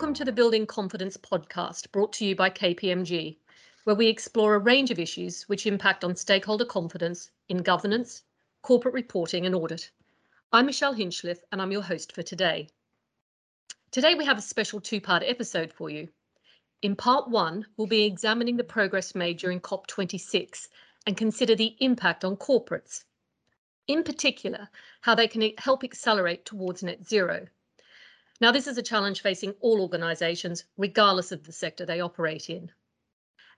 Welcome to the Building Confidence podcast brought to you by KPMG, where we explore a range of issues which impact on stakeholder confidence in governance, corporate reporting, and audit. I'm Michelle Hinchliffe, and I'm your host for today. Today, we have a special two part episode for you. In part one, we'll be examining the progress made during COP26 and consider the impact on corporates. In particular, how they can help accelerate towards net zero. Now, this is a challenge facing all organisations, regardless of the sector they operate in.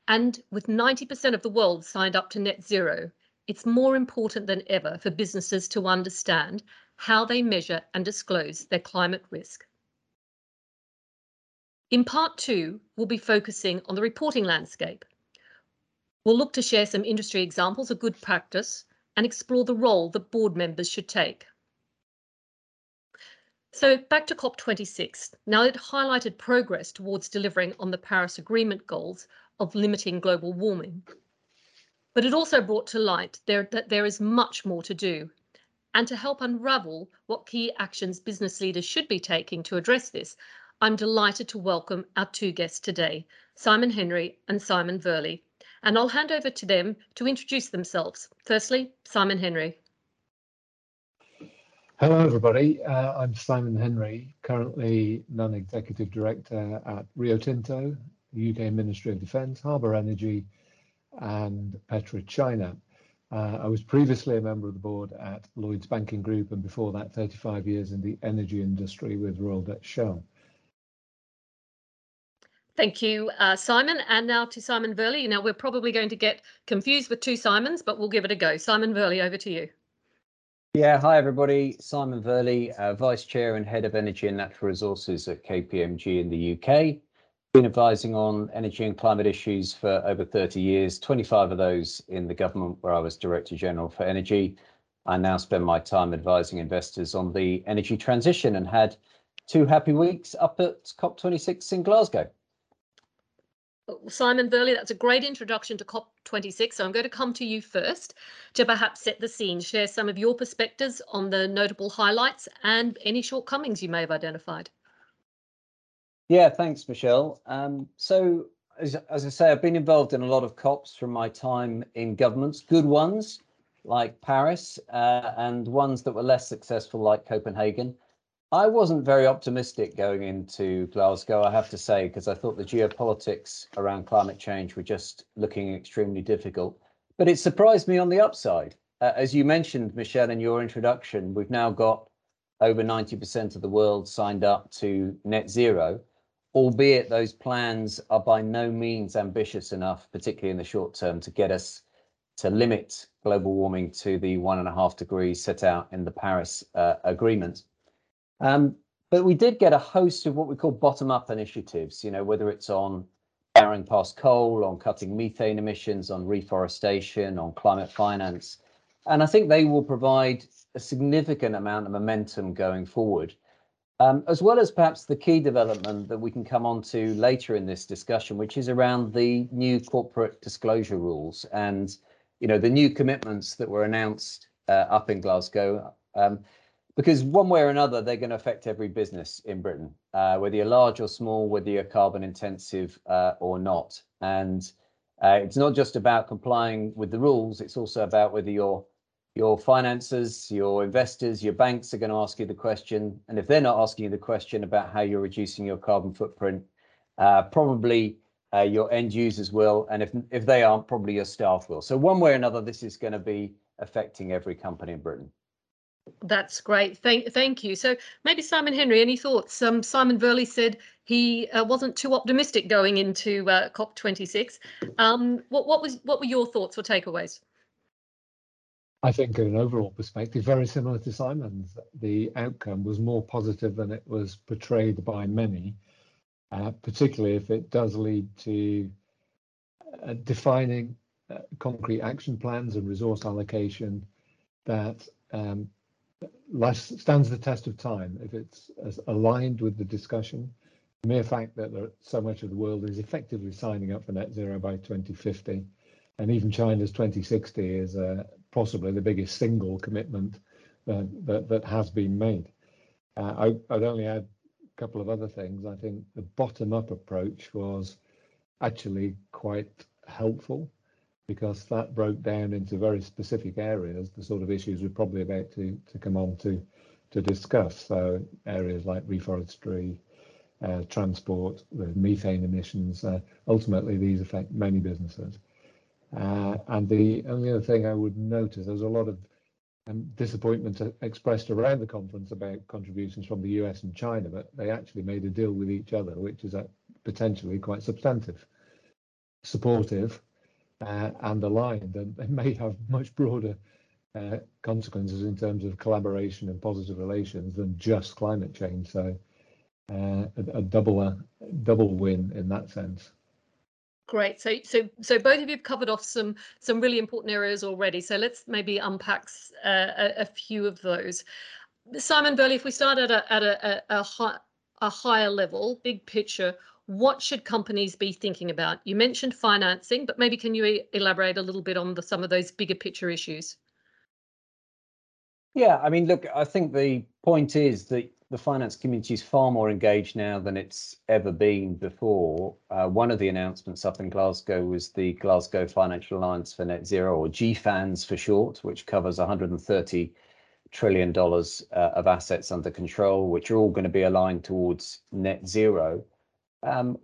And with 90% of the world signed up to net zero, it's more important than ever for businesses to understand how they measure and disclose their climate risk. In part two, we'll be focusing on the reporting landscape. We'll look to share some industry examples of good practice and explore the role that board members should take. So back to COP26. Now it highlighted progress towards delivering on the Paris Agreement goals of limiting global warming. But it also brought to light there, that there is much more to do. And to help unravel what key actions business leaders should be taking to address this, I'm delighted to welcome our two guests today, Simon Henry and Simon Virley. And I'll hand over to them to introduce themselves. Firstly, Simon Henry. Hello, everybody. Uh, I'm Simon Henry, currently non-executive director at Rio Tinto, UK Ministry of Defence, Harbour Energy, and PetroChina. Uh, I was previously a member of the board at Lloyds Banking Group, and before that, 35 years in the energy industry with Royal Dutch Shell. Thank you, uh, Simon. And now to Simon Virley. Now, we're probably going to get confused with two Simons, but we'll give it a go. Simon Virley, over to you. Yeah, hi everybody. Simon Virley, uh, Vice Chair and Head of Energy and Natural Resources at KPMG in the UK. Been advising on energy and climate issues for over 30 years, 25 of those in the government where I was Director General for Energy. I now spend my time advising investors on the energy transition and had two happy weeks up at COP26 in Glasgow. Simon Virley, that's a great introduction to COP26. So I'm going to come to you first to perhaps set the scene, share some of your perspectives on the notable highlights and any shortcomings you may have identified. Yeah, thanks, Michelle. Um, so, as, as I say, I've been involved in a lot of COPs from my time in governments, good ones like Paris, uh, and ones that were less successful like Copenhagen. I wasn't very optimistic going into Glasgow, I have to say, because I thought the geopolitics around climate change were just looking extremely difficult. But it surprised me on the upside. Uh, as you mentioned, Michelle, in your introduction, we've now got over 90% of the world signed up to net zero, albeit those plans are by no means ambitious enough, particularly in the short term, to get us to limit global warming to the one and a half degrees set out in the Paris uh, Agreement. Um, but we did get a host of what we call bottom-up initiatives, you know, whether it's on powering past coal, on cutting methane emissions, on reforestation, on climate finance. And I think they will provide a significant amount of momentum going forward, um, as well as perhaps the key development that we can come on to later in this discussion, which is around the new corporate disclosure rules and, you know, the new commitments that were announced uh, up in Glasgow. Um, because one way or another, they're going to affect every business in Britain, uh, whether you're large or small, whether you're carbon intensive uh, or not. And uh, it's not just about complying with the rules, it's also about whether your your finances, your investors, your banks are going to ask you the question. And if they're not asking you the question about how you're reducing your carbon footprint, uh, probably uh, your end users will. And if, if they aren't, probably your staff will. So one way or another, this is going to be affecting every company in Britain. That's great. Thank, thank you. So maybe Simon Henry, any thoughts? Um, Simon Virley said he uh, wasn't too optimistic going into uh, COP26. Um, what, what was what were your thoughts or takeaways? I think, in an overall perspective, very similar to Simon's. The outcome was more positive than it was portrayed by many, uh, particularly if it does lead to uh, defining uh, concrete action plans and resource allocation that um, stands the test of time if it's aligned with the discussion. The mere fact that there, so much of the world is effectively signing up for net zero by 2050, and even China's 2060 is uh, possibly the biggest single commitment that, that, that has been made. Uh, I, would only add a couple of other things, I think the bottom up approach was actually quite helpful because that broke down into very specific areas, the sort of issues we're probably about to, to come on to, to discuss. So areas like reforestry, uh, transport, the methane emissions, uh, ultimately these affect many businesses. Uh, and the only other thing I would notice, there's a lot of um, disappointment expressed around the conference about contributions from the US and China, but they actually made a deal with each other, which is potentially quite substantive, supportive, uh, and aligned, and they may have much broader uh, consequences in terms of collaboration and positive relations than just climate change. So, uh, a, a double a double win in that sense. Great. So, so, so both of you have covered off some some really important areas already. So let's maybe unpack uh, a, a, few of those. Simon Virley, if we start at a at a, a, a, high, a higher level, big picture, what should companies be thinking about? You mentioned financing, but maybe can you elaborate a little bit on the, some of those bigger picture issues? Yeah, I mean, look, I think the point is that the finance community is far more engaged now than it's ever been before. Uh, one of the announcements up in Glasgow was the Glasgow Financial Alliance for Net Zero, or GFANZ for short, which covers 130 trillion dollars uh, of assets under control, which are all going to be aligned towards net zero. Um,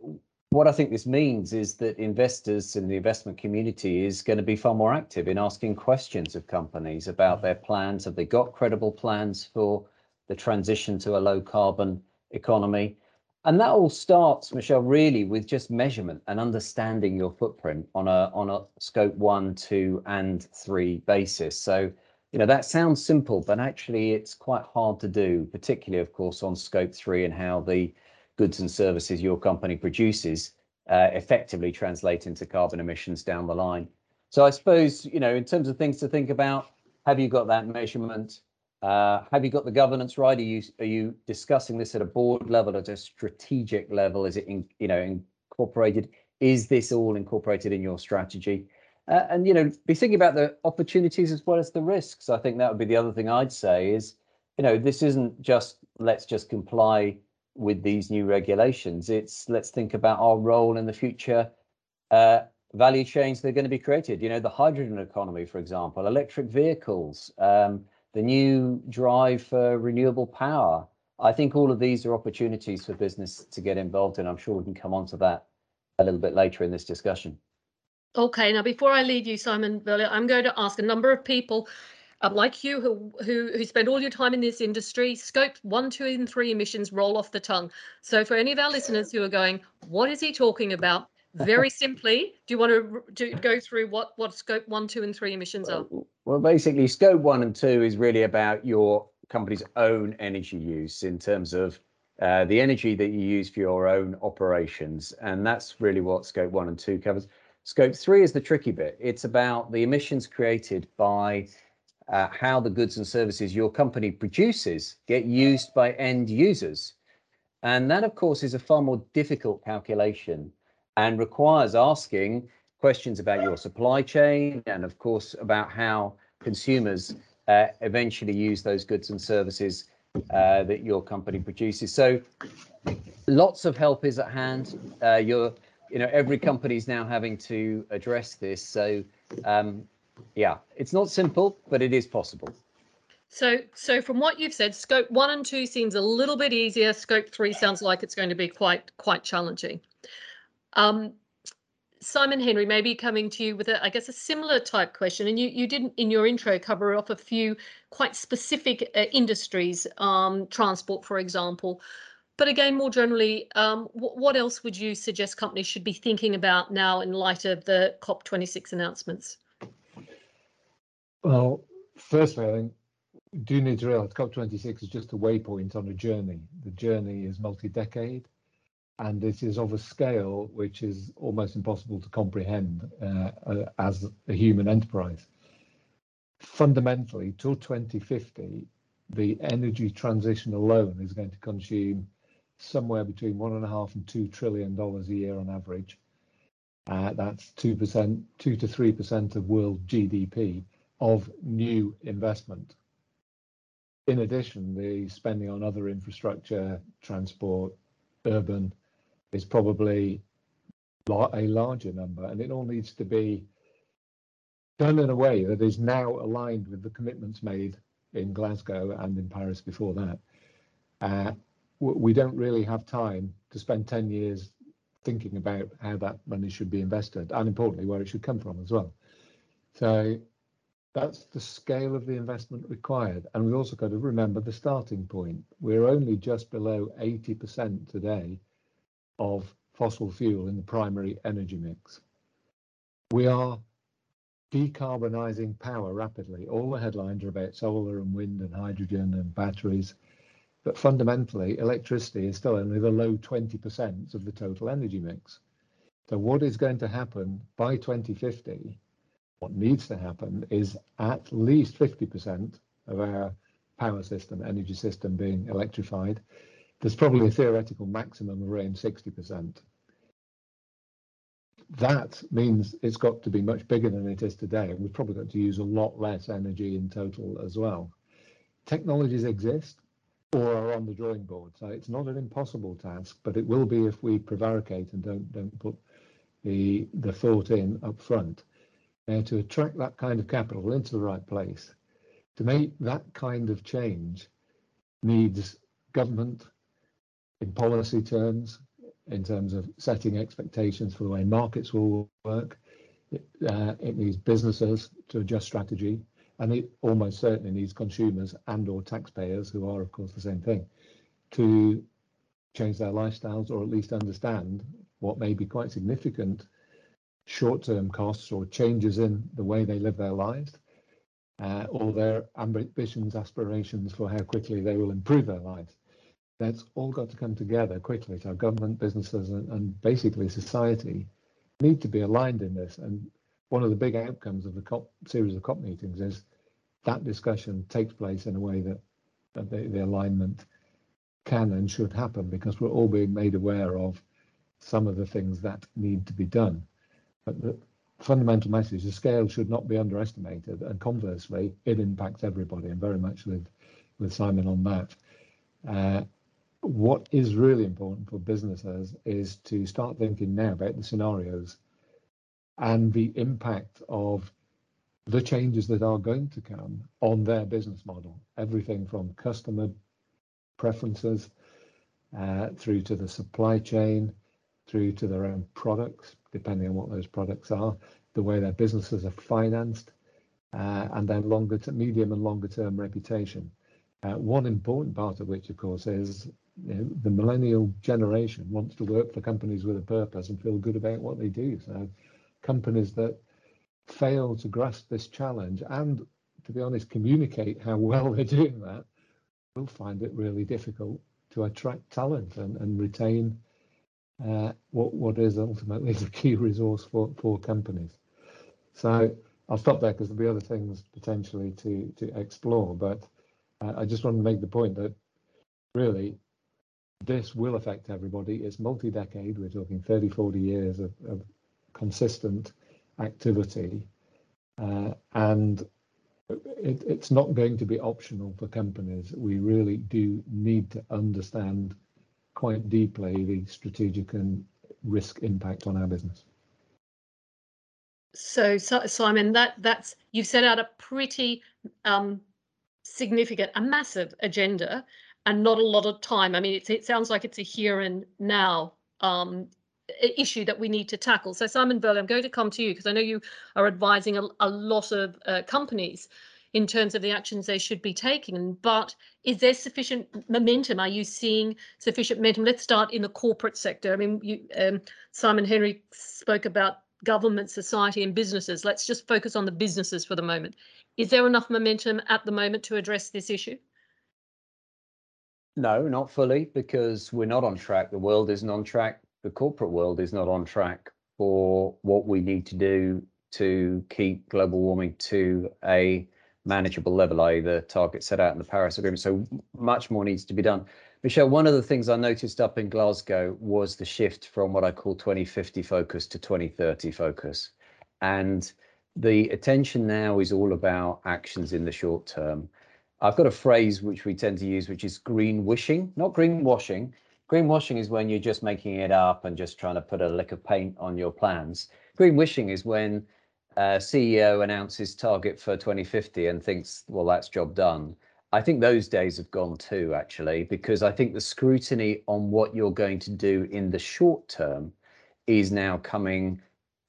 what I think this means is that investors in the investment community is going to be far more active in asking questions of companies about their plans. Have they got credible plans for the transition to a low carbon economy? And that all starts, Michelle, really with just measurement and understanding your footprint on a on a scope one, two, and three basis. So, you know, that sounds simple, but actually it's quite hard to do, particularly, of course, on scope three and how the goods and services your company produces uh, effectively translate into carbon emissions down the line. So I suppose, you know, in terms of things to think about, have you got that measurement? Uh, have you got the governance right? Are you are you discussing this at a board level, at a strategic level? Is it in, you know incorporated? Is this all incorporated in your strategy? Uh, and you know, be thinking about the opportunities as well as the risks. I think that would be the other thing I'd say is, you know, this isn't just let's just comply with these new regulations. It's let's think about our role in the future uh, value chains that are going to be created. You know, the hydrogen economy, for example, electric vehicles, um, the new drive for renewable power. I think all of these are opportunities for business to get involved in. I'm sure we can come on to that a little bit later in this discussion. Okay, now before I leave you, Simon, I'm going to ask a number of people um, like you who, who who spend all your time in this industry, scope one, two, and three emissions roll off the tongue. So for any of our listeners who are going, what is he talking about? Very simply, do you want to, to go through what what scope one, two, and three emissions are? Well, basically, scope one and two is really about your company's own energy use in terms of uh, the energy that you use for your own operations, and that's really what scope one and two covers. Scope three is the tricky bit. It's about the emissions created by uh, how the goods and services your company produces get used by end users. And that, of course, is a far more difficult calculation and requires asking questions about your supply chain and, of course, about how consumers uh, eventually use those goods and services uh, that your company produces. So lots of help is at hand. Uh, you know, every company is now having to address this. So um, yeah, it's not simple, but it is possible. So, so from what you've said, scope one and two seems a little bit easier. Scope three sounds like it's going to be quite quite challenging. Um, Simon Henry, maybe coming to you with a, I guess, a similar type question, and you you didn't in your intro cover off a few quite specific uh, industries, um, transport, for example. But again, more generally, um, what else would you suggest companies should be thinking about now in light of the COP26 announcements? Well, firstly, I think we do need to realize COP26 is just a waypoint on a journey. The journey is multi-decade, and it is of a scale which is almost impossible to comprehend uh, uh, as a human enterprise. Fundamentally, till 2050, the energy transition alone is going to consume somewhere between one and a half and two trillion dollars a year on average. Uh, that's two percent, two to three percent of world GDP of new investment. in addition, the spending on other infrastructure, transport, urban is probably a larger number, and it all needs to be done in a way that is now aligned with the commitments made in Glasgow and in Paris before that. Uh, we don't really have time to spend 10 years thinking about how that money should be invested and importantly where it should come from as well. That's the scale of the investment required. And we've also got to remember the starting point. We're only just below 80% today of fossil fuel in the primary energy mix. We are decarbonising power rapidly. All the headlines are about solar and wind and hydrogen and batteries. But fundamentally, electricity is still only the low 20% of the total energy mix. So what is going to happen by 2050, what needs to happen is at least 50% of our power system, energy system being electrified. There's probably a theoretical maximum of around 60% that means it's got to be much bigger than it is today. And we've probably got to use a lot less energy in total as well. Technologies exist or are on the drawing board, so it's not an impossible task, but it will be if we prevaricate and don't don't put the the thought in up front. To attract that kind of capital into the right place, to make that kind of change needs government in policy terms, in terms of setting expectations for the way markets will work. It, uh, it needs businesses to adjust strategy, and it almost certainly needs consumers and or taxpayers, who are of course the same thing, to change their lifestyles or at least understand what may be quite significant short-term costs or changes in the way they live their lives, uh, or their ambitions, aspirations for how quickly they will improve their lives that's all got to come together quickly. So government, businesses, and, and, basically society need to be aligned in this. And one of the big outcomes of the COP series of COP meetings is that discussion takes place in a way that, that the, the alignment can and should happen because we're all being made aware of some of the things that need to be done. But the fundamental message, the scale should not be underestimated. And conversely, it impacts everybody and very much with, with Simon on that. Uh, what is really important for businesses is to start thinking now about the scenarios and the impact of the changes that are going to come on their business model. Everything from customer preferences uh, through to the supply chain, through to their own products, depending on what those products are, the way their businesses are financed, uh, and their longer to medium and longer term reputation. Uh, one important part of which, of course, is you know, the millennial generation wants to work for companies with a purpose and feel good about what they do. So companies that fail to grasp this challenge and, to be honest, communicate how well they're doing that will find it really difficult to attract talent and, and retain uh, what what is ultimately the key resource for for companies. So I'll stop there because there'll be other things potentially to to explore, but uh, I just want to make the point that really this will affect everybody. It's multi-decade. We're talking 30, 40 years of, of consistent activity. Uh, and it, it's not going to be optional for companies. We really do need to understand quite deeply the strategic and risk impact on our business. So, so Simon, that that's you've set out a pretty um, significant, a massive agenda and not a lot of time. I mean, it sounds like it's a here and now um, issue that we need to tackle. So Simon Virley, I'm going to come to you because I know you are advising a, a lot of uh, companies in terms of the actions they should be taking. But is there sufficient momentum? Are you seeing sufficient momentum? Let's start in the corporate sector. I mean, you, um, Simon Henry spoke about government, society, and businesses. Let's just focus on the businesses for the moment. Is there enough momentum at the moment to address this issue? No, not fully, because we're not on track. The world isn't on track. The corporate world is not on track for what we need to do to keep global warming to a manageable level, i.e. the target set out in the Paris Agreement. So much more needs to be done. Michelle, one of the things I noticed up in Glasgow was the shift from what I call 2050 focus to 2030 focus. And the attention now is all about actions in the short term. I've got a phrase which we tend to use, which is green wishing, not greenwashing. Greenwashing is when you're just making it up and just trying to put a lick of paint on your plans. Green wishing is when Uh, a CEO announces target for 2050 and thinks, well, that's job done. I think those days have gone too, actually, because I think the scrutiny on what you're going to do in the short term is now coming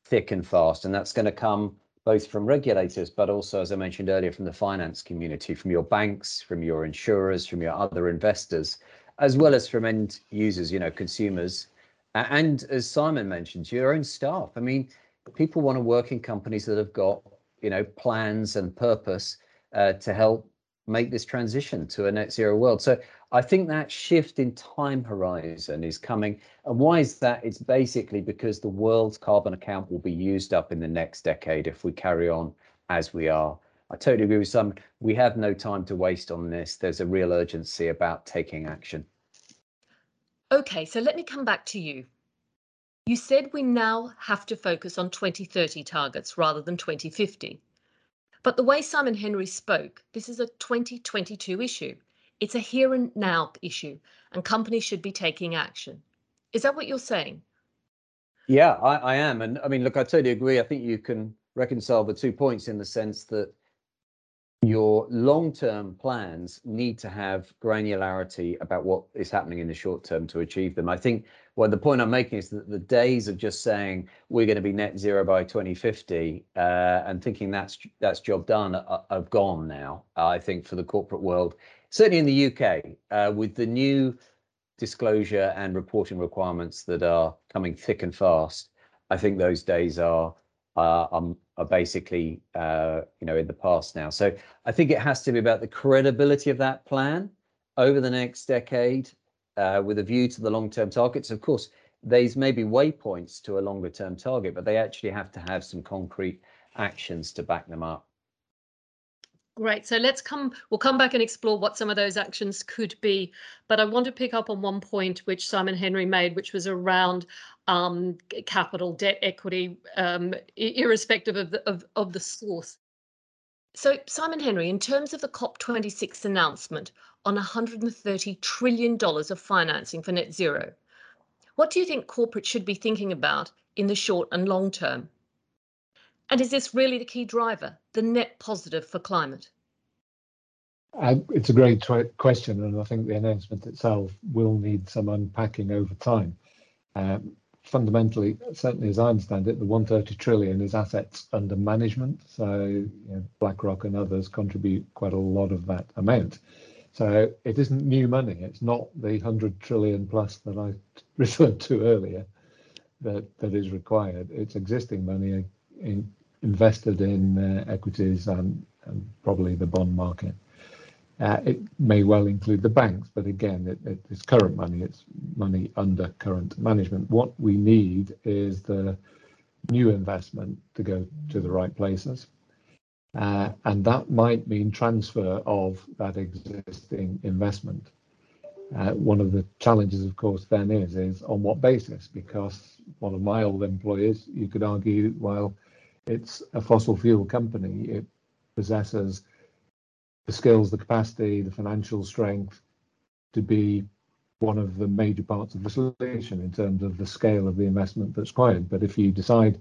thick and fast. And that's going to come both from regulators, but also, as I mentioned earlier, from the finance community, from your banks, from your insurers, from your other investors, as well as from end users, you know, consumers. And as Simon mentioned, your own staff. I mean, people want to work in companies that have got, you know, plans and purpose uh, to help make this transition to a net zero world. So I think that shift in time horizon is coming. And why is that? It's basically because the world's carbon account will be used up in the next decade if we carry on as we are. I totally agree with some. We have no time to waste on this. There's a real urgency about taking action. Okay, so let me come back to you. You said we now have to focus on 2030 targets rather than 2050. But the way Simon Henry spoke, this is a 2022 issue. It's a here and now issue, and companies should be taking action. Is that what you're saying? Yeah, I, I am. And I mean, look, I totally agree. I think you can reconcile the two points in the sense that your long-term plans need to have granularity about what is happening in the short term to achieve them. I think well, the point I'm making is that the days of just saying we're going to be net zero by 2050 uh, and thinking that's that's job done are, are gone now. I think for the corporate world, certainly in the UK, uh, with the new disclosure and reporting requirements that are coming thick and fast, I think those days are uh, um, are basically uh, you know in the past now. So I think it has to be about the credibility of that plan over the next decade uh, with a view to the long-term targets. Of course, these may be waypoints to a longer-term target, but they actually have to have some concrete actions to back them up. Great. So let's come, we'll come back and explore what some of those actions could be. But I want to pick up on one point which Simon Henry made, which was around um, capital, debt, equity, um, irrespective of the, of, of the source. So, Simon Henry, in terms of the COP26 announcement on $130 trillion of financing for net zero, what do you think corporates should be thinking about in the short and long term? And is this really the key driver, the net positive for climate? Uh, it's a great question, and I think the announcement itself will need some unpacking over time. Um, fundamentally, certainly as I understand it, the 130 trillion is assets under management. So you know, BlackRock and others contribute quite a lot of that amount. So it isn't new money. It's not the 100 trillion plus that I referred to earlier that, that is required. It's existing money in, invested in uh, equities and, and probably the bond market. Uh, it may well include the banks, but again, it, it, it's current money. It's money under current management. What we need is the new investment to go to the right places. Uh, and that might mean transfer of that existing investment. Uh, one of the challenges, of course, then is is on what basis? Because one of my old employers, you could argue, while it's a fossil fuel company, it possesses the skills, the capacity, the financial strength to be one of the major parts of the solution in terms of the scale of the investment that's required. But if you decide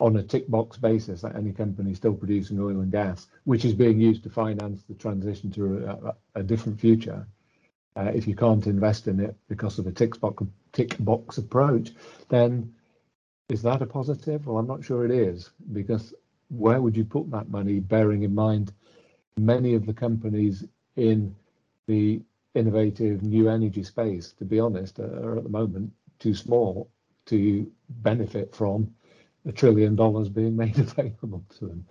on a tick box basis that any company still producing oil and gas, which is being used to finance the transition to a, a different future, uh, if you can't invest in it because of a tick box, tick box approach, then is that a positive? Well, I'm not sure it is because where would you put that money, bearing in mind many of the companies in the innovative new energy space, to be honest, are at the moment too small to benefit from a trillion dollars being made available to them.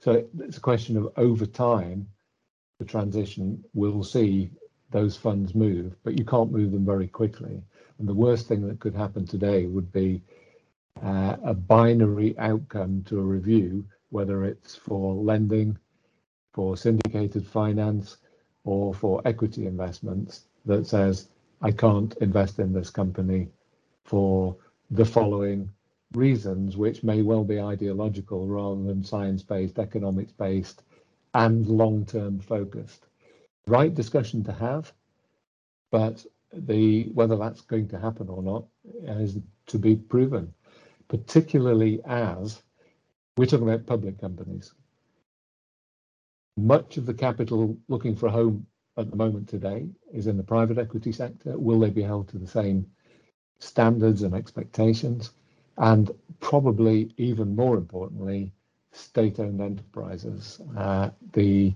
So it's a question of over time, the transition will see those funds move, but you can't move them very quickly. And the worst thing that could happen today would be uh, a binary outcome to a review, whether it's for lending, for syndicated finance, or for equity investments that says, I can't invest in this company for the following reasons, which may well be ideological rather than science based, economics based, and long term focused. right discussion to have, but the whether that's going to happen or not is to be proven, particularly as we're talking about public companies. Much of the capital looking for a home at the moment today is in the private equity sector. Will they be held to the same standards and expectations? And probably even more importantly, state-owned enterprises. Uh, the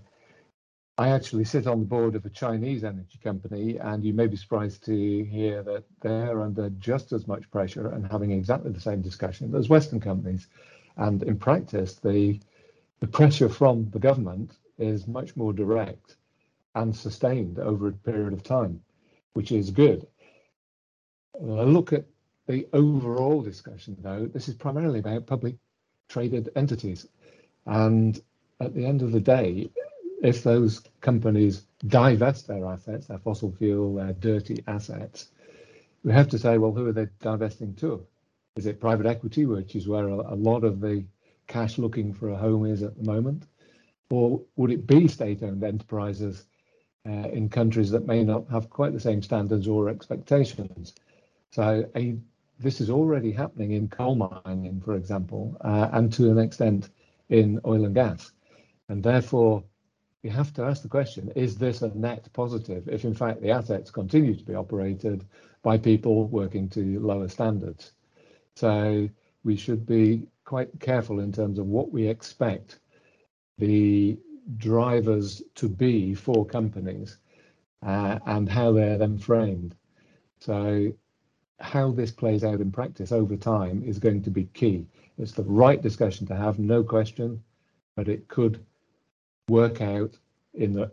I actually sit on the board of a Chinese energy company, and you may be surprised to hear that they're under just as much pressure and having exactly the same discussion as Western companies. And in practice, the the pressure from the government is much more direct and sustained over a period of time, which is good. Uh, look at the overall discussion, though. This is primarily about public traded entities. And at the end of the day, if those companies divest their assets, their fossil fuel, their dirty assets, we have to say, well, who are they divesting to? Is it private equity, which is where a, lot of the cash looking for a home is at the moment? Or would it be state owned enterprises uh, in countries that may not have quite the same standards or expectations. So a, this is already happening in coal mining, for example, uh, and to an extent in oil and gas. And therefore, you have to ask the question, is this a net positive if in fact the assets continue to be operated by people working to lower standards? So we should be quite careful in terms of what we expect the drivers to be for companies uh, and how they're then framed. So how this plays out in practice over time is going to be key. It's the right discussion to have, no question, but it could work out in the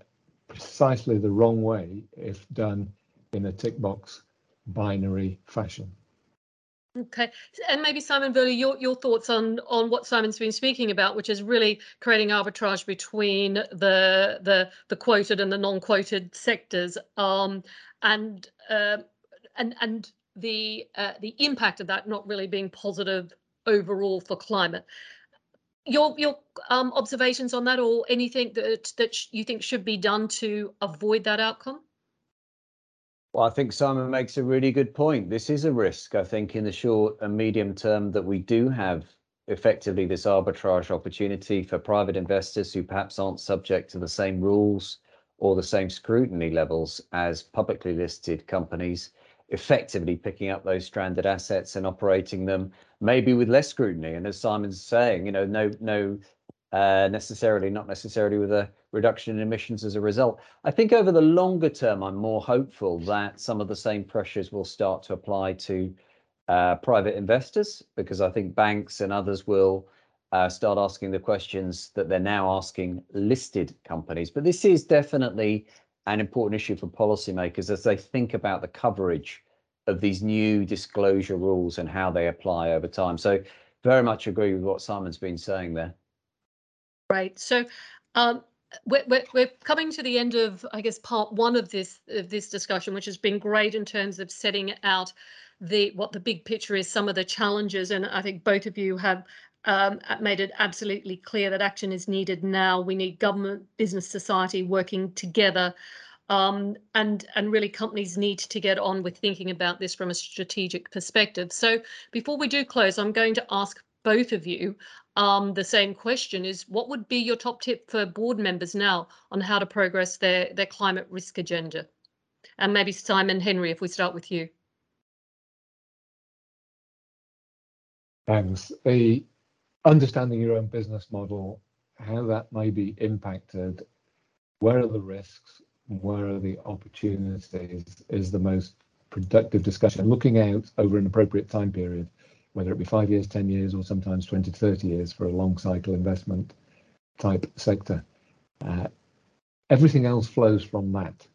precisely the wrong way if done in a tick box binary fashion. Okay, and maybe Simon Virley, your your thoughts on on what Simon's been speaking about, which is really creating arbitrage between the the the quoted and the non-quoted sectors, um, and uh, and and the uh, the impact of that not really being positive overall for climate. Your your um, observations on that, or anything that that you think should be done to avoid that outcome? Well, I think Simon makes a really good point. This is a risk, I think, in the short and medium term that we do have effectively this arbitrage opportunity for private investors who perhaps aren't subject to the same rules or the same scrutiny levels as publicly listed companies, effectively picking up those stranded assets and operating them maybe with less scrutiny. And as Simon's saying, you know, no no uh, necessarily, not necessarily with a reduction in emissions as a result. I think over the longer term, I'm more hopeful that some of the same pressures will start to apply to uh, private investors because I think banks and others will uh, start asking the questions that they're now asking listed companies. But this is definitely an important issue for policymakers as they think about the coverage of these new disclosure rules and how they apply over time. So very much agree with what Simon's been saying there. Right. So um, we're, we're, we're coming to the end of, I guess, part one of this of this discussion, which has been great in terms of setting out the what the big picture is, some of the challenges, and I think both of you have um, made it absolutely clear that action is needed now. We need government, business, society working together, um, and and really companies need to get on with thinking about this from a strategic perspective. So before we do close, I'm going to ask both of you um, the same question is what would be your top tip for board members now on how to progress their, their climate risk agenda? And maybe Simon Henry, if we start with you. Thanks. The understanding your own business model, how that may be impacted, where are the risks, where are the opportunities is the most productive discussion. Looking out over an appropriate time period whether it be five years, 10 years, or sometimes 20 to 30 years for a long cycle investment type sector. Uh, everything else flows from that.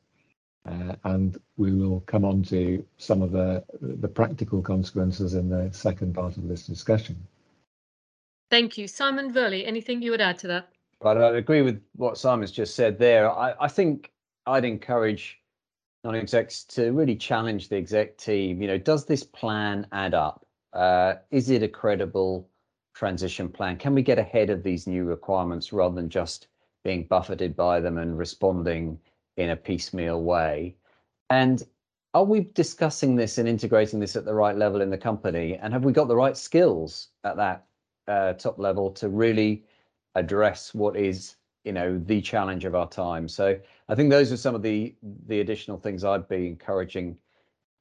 Uh, and we will come on to some of the, the practical consequences in the second part of this discussion. Thank you. Simon Virley, anything you would add to that? Right, I agree with what Simon's just said there. I, I think I'd encourage non-execs to really challenge the exec team. You know, does this plan add up? Uh, is it a credible transition plan? Can we get ahead of these new requirements rather than just being buffeted by them and responding in a piecemeal way. And are we discussing this and integrating this at the right level in the company? And have we got the right skills at that uh, top level to really address what is, you know, the challenge of our time? So I think those are some of the the additional things I'd be encouraging,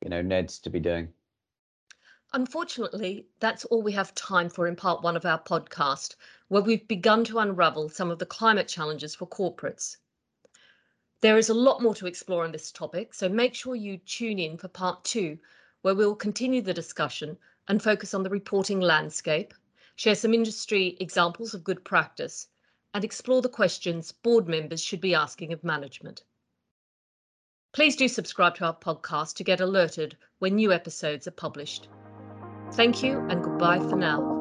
you know, Neds to be doing. Unfortunately, that's all we have time for in part one of our podcast, where we've begun to unravel some of the climate challenges for corporates. There is a lot more to explore on this topic, so make sure you tune in for part two, where we'll continue the discussion and focus on the reporting landscape, share some industry examples of good practice, and explore the questions board members should be asking of management. Please do subscribe to our podcast to get alerted when new episodes are published. Thank you and goodbye for now.